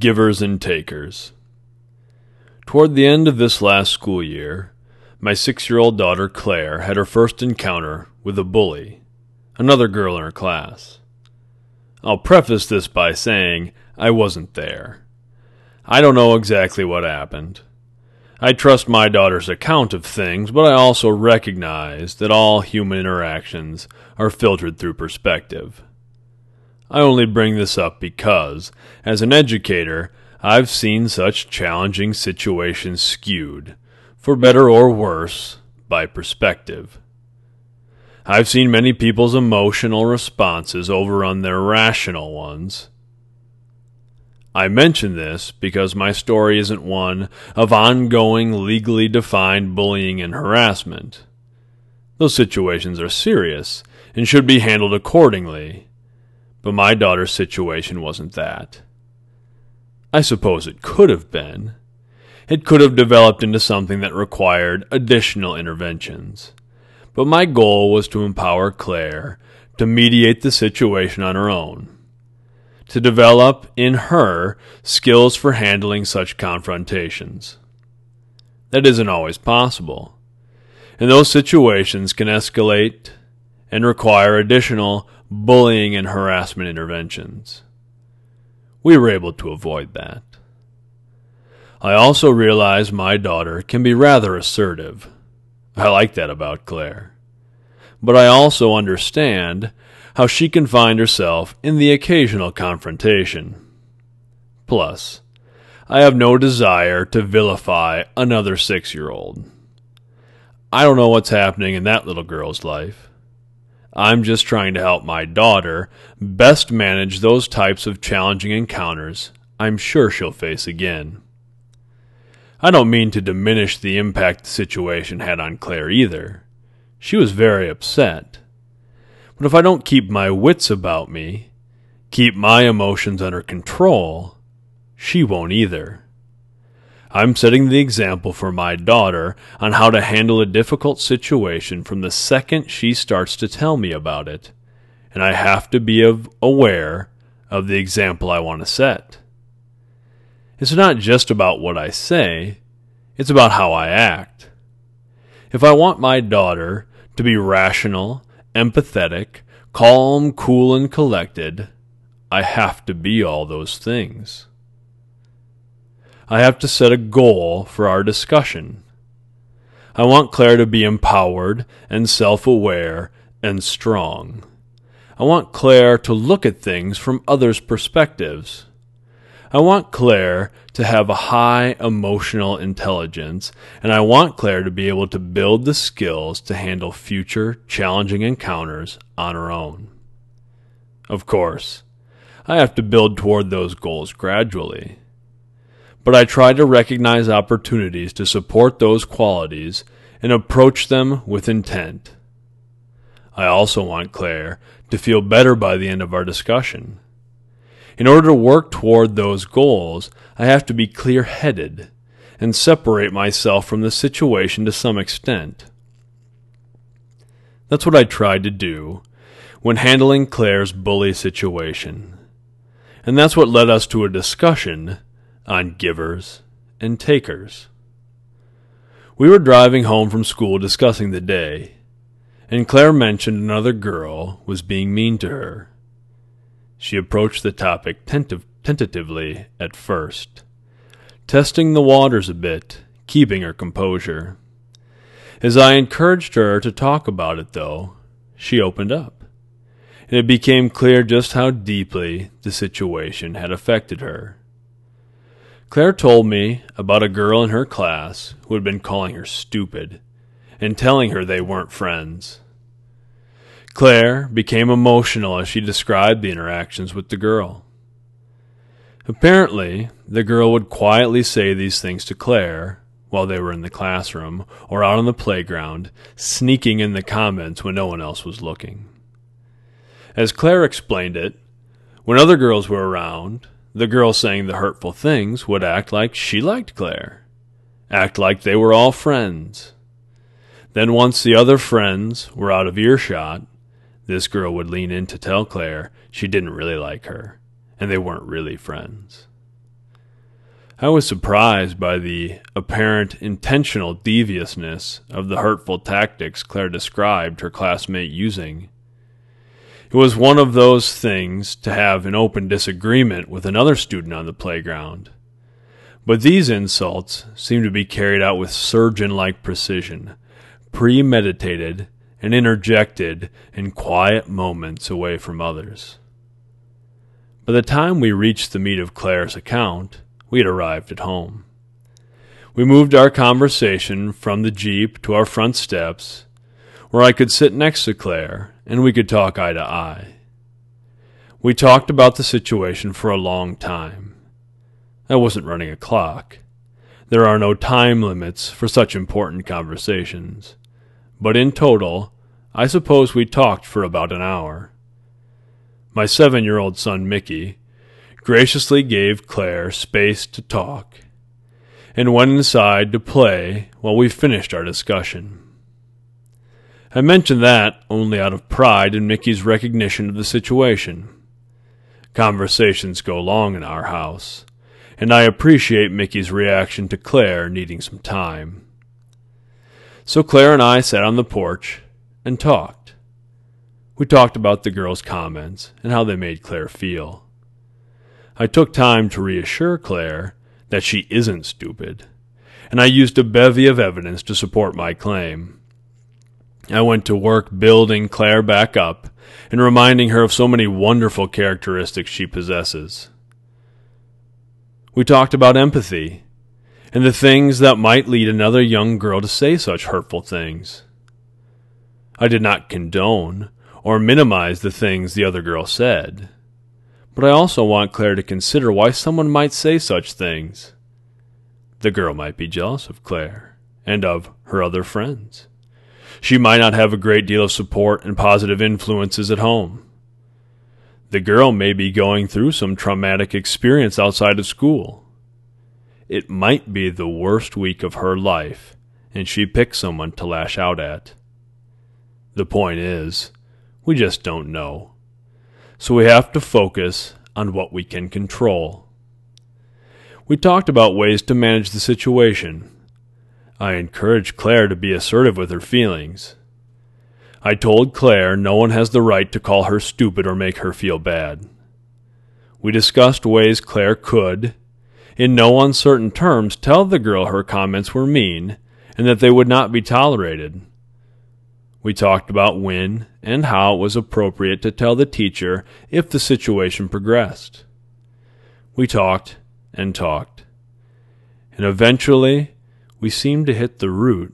Givers and Takers. Toward the end of this last school year, my six year old daughter Claire had her first encounter with a bully, another girl in her class. I'll preface this by saying I wasn't there. I don't know exactly what happened. I trust my daughter's account of things, but I also recognize that all human interactions are filtered through perspective. I only bring this up because, as an educator, I've seen such challenging situations skewed, for better or worse, by perspective. I've seen many people's emotional responses overrun their rational ones. I mention this because my story isn't one of ongoing, legally defined bullying and harassment. Those situations are serious and should be handled accordingly, but my daughter's situation wasn't that. I suppose it could have been. It could have developed into something that required additional interventions but my goal was to empower Claire to mediate the situation on her own, to develop in her skills for handling such confrontations. That isn't always possible, and those situations can escalate and require additional bullying and harassment interventions. We were able to avoid that. I also realize my daughter can be rather assertive I like that about Claire. But I also understand how she can find herself in the occasional confrontation. Plus, I have no desire to vilify another six year old. I don't know what's happening in that little girl's life. I'm just trying to help my daughter best manage those types of challenging encounters I'm sure she'll face again. I don't mean to diminish the impact the situation had on Claire either. She was very upset. But if I don't keep my wits about me, keep my emotions under control, she won't either. I'm setting the example for my daughter on how to handle a difficult situation from the second she starts to tell me about it, and I have to be aware of the example I want to set. It's not just about what I say, it's about how I act. If I want my daughter to be rational, empathetic, calm, cool, and collected, I have to be all those things. I have to set a goal for our discussion. I want Claire to be empowered and self aware and strong. I want Claire to look at things from others' perspectives. I want Claire to have a high emotional intelligence, and I want Claire to be able to build the skills to handle future challenging encounters on her own. Of course, I have to build toward those goals gradually. But I try to recognize opportunities to support those qualities and approach them with intent. I also want Claire to feel better by the end of our discussion. In order to work toward those goals, I have to be clear headed and separate myself from the situation to some extent. That's what I tried to do when handling Claire's bully situation. And that's what led us to a discussion on givers and takers. We were driving home from school discussing the day, and Claire mentioned another girl was being mean to her. She approached the topic tentative, tentatively at first, testing the waters a bit, keeping her composure. As I encouraged her to talk about it, though, she opened up, and it became clear just how deeply the situation had affected her. Claire told me about a girl in her class who had been calling her stupid and telling her they weren't friends. Claire became emotional as she described the interactions with the girl. Apparently, the girl would quietly say these things to Claire while they were in the classroom or out on the playground, sneaking in the comments when no one else was looking. As Claire explained it, when other girls were around, the girl saying the hurtful things would act like she liked Claire, act like they were all friends. Then, once the other friends were out of earshot, this girl would lean in to tell Claire she didn't really like her, and they weren't really friends. I was surprised by the apparent intentional deviousness of the hurtful tactics Claire described her classmate using. It was one of those things to have an open disagreement with another student on the playground. But these insults seemed to be carried out with surgeon like precision, premeditated and interjected in quiet moments away from others. By the time we reached the meat of Claire's account, we had arrived at home. We moved our conversation from the Jeep to our front steps, where I could sit next to Claire and we could talk eye to eye. We talked about the situation for a long time. I wasn't running a clock. There are no time limits for such important conversations. But in total, I suppose we talked for about an hour. My seven year old son Mickey graciously gave Claire space to talk and went inside to play while we finished our discussion. I mention that only out of pride in Mickey's recognition of the situation. Conversations go long in our house, and I appreciate Mickey's reaction to Claire needing some time. So Claire and I sat on the porch and talked. We talked about the girl's comments and how they made Claire feel. I took time to reassure Claire that she isn't stupid, and I used a bevy of evidence to support my claim. I went to work building Claire back up and reminding her of so many wonderful characteristics she possesses. We talked about empathy and the things that might lead another young girl to say such hurtful things. I did not condone or minimize the things the other girl said. But I also want Claire to consider why someone might say such things. The girl might be jealous of Claire and of her other friends. She might not have a great deal of support and positive influences at home. The girl may be going through some traumatic experience outside of school. It might be the worst week of her life, and she picks someone to lash out at. The point is, we just don't know. So we have to focus on what we can control. We talked about ways to manage the situation. I encouraged Claire to be assertive with her feelings. I told Claire no one has the right to call her stupid or make her feel bad. We discussed ways Claire could, in no uncertain terms, tell the girl her comments were mean and that they would not be tolerated. We talked about when and how it was appropriate to tell the teacher if the situation progressed. We talked and talked, and eventually we seem to hit the root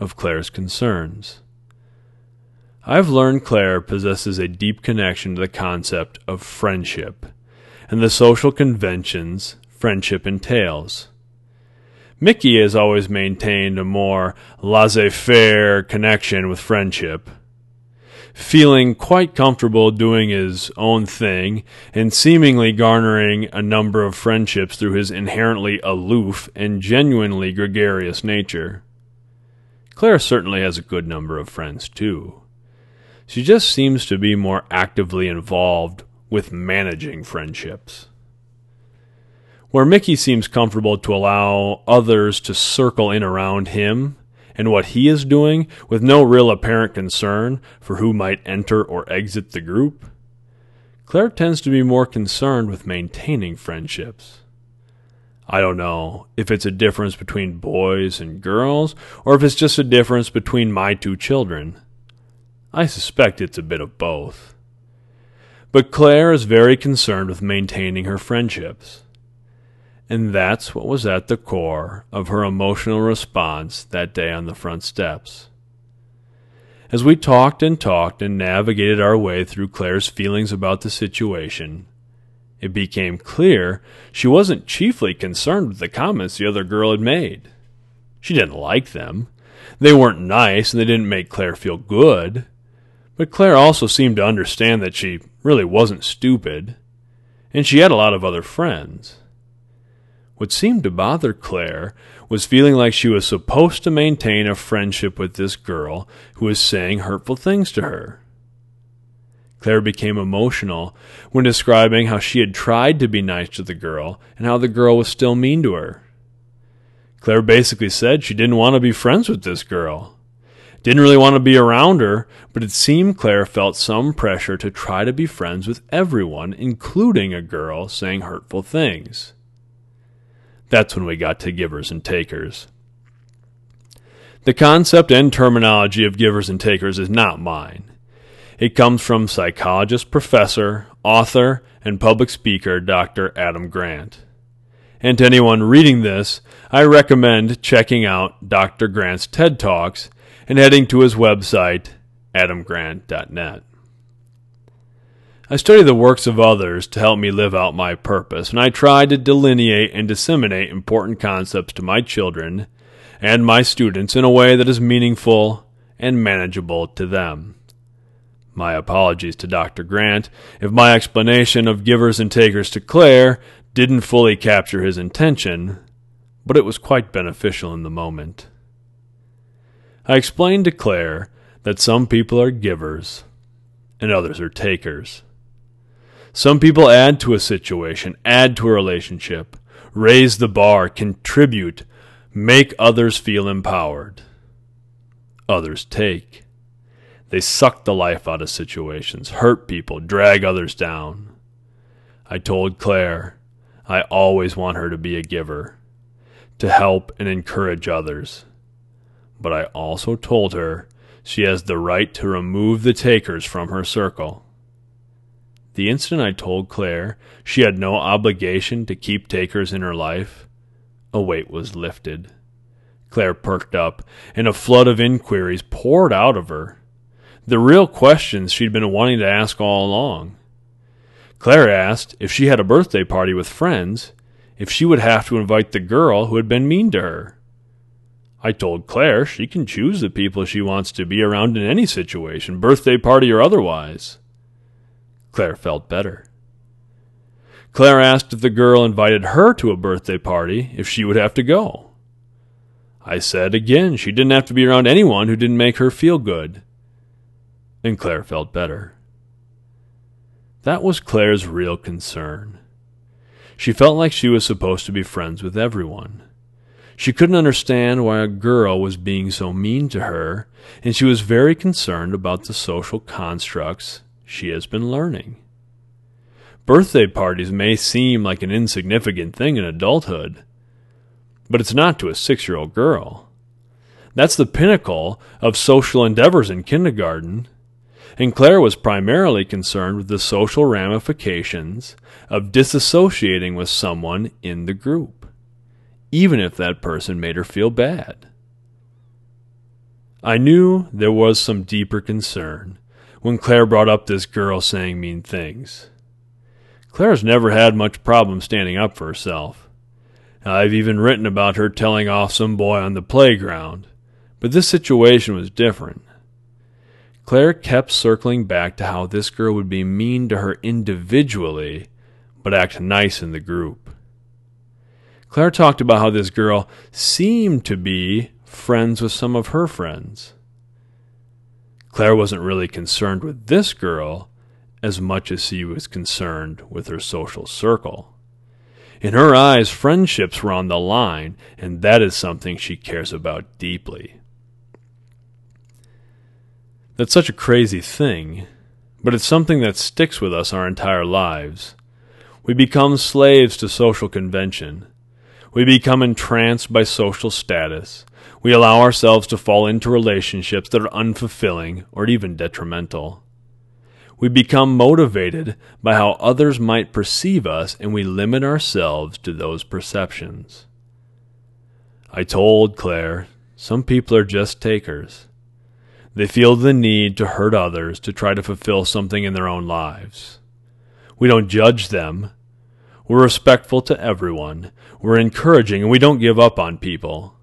of Claire's concerns. I've learned Claire possesses a deep connection to the concept of friendship and the social conventions friendship entails. Mickey has always maintained a more laissez faire connection with friendship, feeling quite comfortable doing his own thing and seemingly garnering a number of friendships through his inherently aloof and genuinely gregarious nature. Claire certainly has a good number of friends, too. She just seems to be more actively involved with managing friendships where Mickey seems comfortable to allow others to circle in around him and what he is doing with no real apparent concern for who might enter or exit the group, Claire tends to be more concerned with maintaining friendships. I don't know if it's a difference between boys and girls or if it's just a difference between my two children. I suspect it's a bit of both. But Claire is very concerned with maintaining her friendships. And that's what was at the core of her emotional response that day on the front steps. As we talked and talked and navigated our way through Claire's feelings about the situation, it became clear she wasn't chiefly concerned with the comments the other girl had made. She didn't like them. They weren't nice and they didn't make Claire feel good. But Claire also seemed to understand that she really wasn't stupid, and she had a lot of other friends. What seemed to bother Claire was feeling like she was supposed to maintain a friendship with this girl who was saying hurtful things to her. Claire became emotional when describing how she had tried to be nice to the girl and how the girl was still mean to her. Claire basically said she didn't want to be friends with this girl. Didn't really want to be around her, but it seemed Claire felt some pressure to try to be friends with everyone, including a girl saying hurtful things. That's when we got to givers and takers. The concept and terminology of givers and takers is not mine. It comes from psychologist, professor, author, and public speaker Dr. Adam Grant. And to anyone reading this, I recommend checking out Dr. Grant's TED Talks and heading to his website, adamgrant.net. I study the works of others to help me live out my purpose, and I try to delineate and disseminate important concepts to my children and my students in a way that is meaningful and manageable to them. My apologies to Dr. Grant if my explanation of givers and takers to Claire didn't fully capture his intention, but it was quite beneficial in the moment. I explained to Claire that some people are givers and others are takers. Some people add to a situation, add to a relationship, raise the bar, contribute, make others feel empowered. Others take. They suck the life out of situations, hurt people, drag others down. I told Claire I always want her to be a giver, to help and encourage others. But I also told her she has the right to remove the takers from her circle. The instant I told Claire she had no obligation to keep takers in her life, a weight was lifted. Claire perked up, and a flood of inquiries poured out of her. The real questions she'd been wanting to ask all along. Claire asked if she had a birthday party with friends, if she would have to invite the girl who had been mean to her. I told Claire she can choose the people she wants to be around in any situation, birthday party or otherwise. Claire felt better. Claire asked if the girl invited her to a birthday party if she would have to go. I said again she didn't have to be around anyone who didn't make her feel good. And Claire felt better. That was Claire's real concern. She felt like she was supposed to be friends with everyone. She couldn't understand why a girl was being so mean to her, and she was very concerned about the social constructs she has been learning. Birthday parties may seem like an insignificant thing in adulthood, but it's not to a six year old girl. That's the pinnacle of social endeavors in kindergarten, and Claire was primarily concerned with the social ramifications of disassociating with someone in the group, even if that person made her feel bad. I knew there was some deeper concern when Claire brought up this girl saying mean things. Claire's never had much problem standing up for herself. I've even written about her telling off some boy on the playground, but this situation was different. Claire kept circling back to how this girl would be mean to her individually, but act nice in the group. Claire talked about how this girl seemed to be friends with some of her friends. Claire wasn't really concerned with this girl as much as she was concerned with her social circle. In her eyes, friendships were on the line, and that is something she cares about deeply. That's such a crazy thing, but it's something that sticks with us our entire lives. We become slaves to social convention. We become entranced by social status. We allow ourselves to fall into relationships that are unfulfilling or even detrimental. We become motivated by how others might perceive us and we limit ourselves to those perceptions. I told Claire, some people are just takers. They feel the need to hurt others to try to fulfill something in their own lives. We don't judge them. We're respectful to everyone. We're encouraging and we don't give up on people.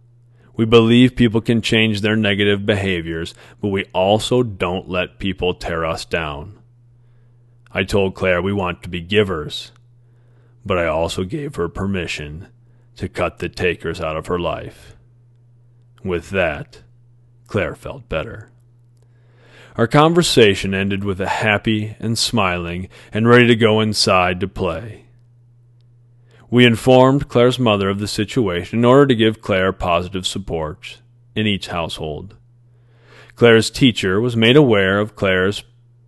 We believe people can change their negative behaviors, but we also don't let people tear us down. I told Claire we want to be givers, but I also gave her permission to cut the takers out of her life. With that, Claire felt better. Our conversation ended with a happy and smiling and ready to go inside to play. We informed Claire's mother of the situation in order to give Claire positive support in each household. Claire's teacher was made aware of Claire's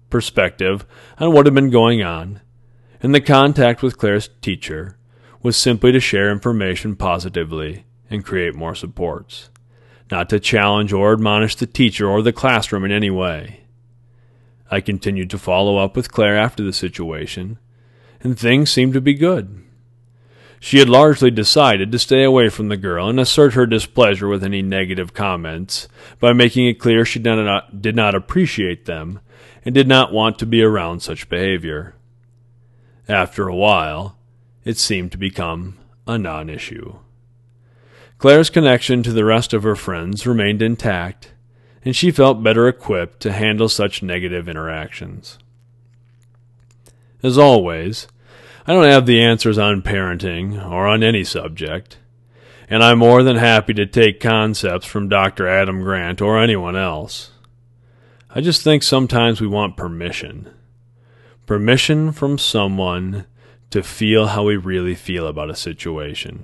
perspective on what had been going on, and the contact with Claire's teacher was simply to share information positively and create more supports, not to challenge or admonish the teacher or the classroom in any way. I continued to follow up with Claire after the situation, and things seemed to be good. She had largely decided to stay away from the girl and assert her displeasure with any negative comments by making it clear she did not, did not appreciate them and did not want to be around such behavior. After a while, it seemed to become a non issue. Claire's connection to the rest of her friends remained intact, and she felt better equipped to handle such negative interactions. As always, I don't have the answers on parenting or on any subject, and I'm more than happy to take concepts from Dr. Adam Grant or anyone else. I just think sometimes we want permission. Permission from someone to feel how we really feel about a situation.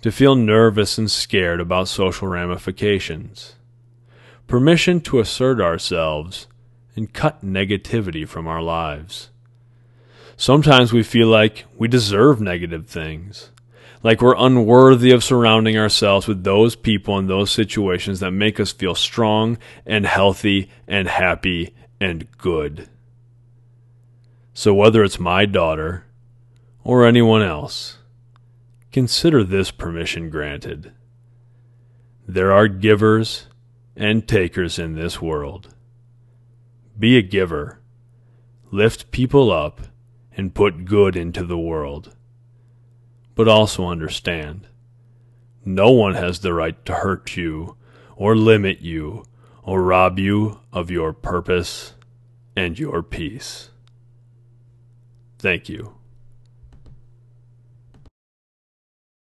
To feel nervous and scared about social ramifications. Permission to assert ourselves and cut negativity from our lives. Sometimes we feel like we deserve negative things, like we're unworthy of surrounding ourselves with those people and those situations that make us feel strong and healthy and happy and good. So, whether it's my daughter or anyone else, consider this permission granted. There are givers and takers in this world. Be a giver, lift people up and put good into the world. But also understand no one has the right to hurt you or limit you or rob you of your purpose and your peace. Thank you.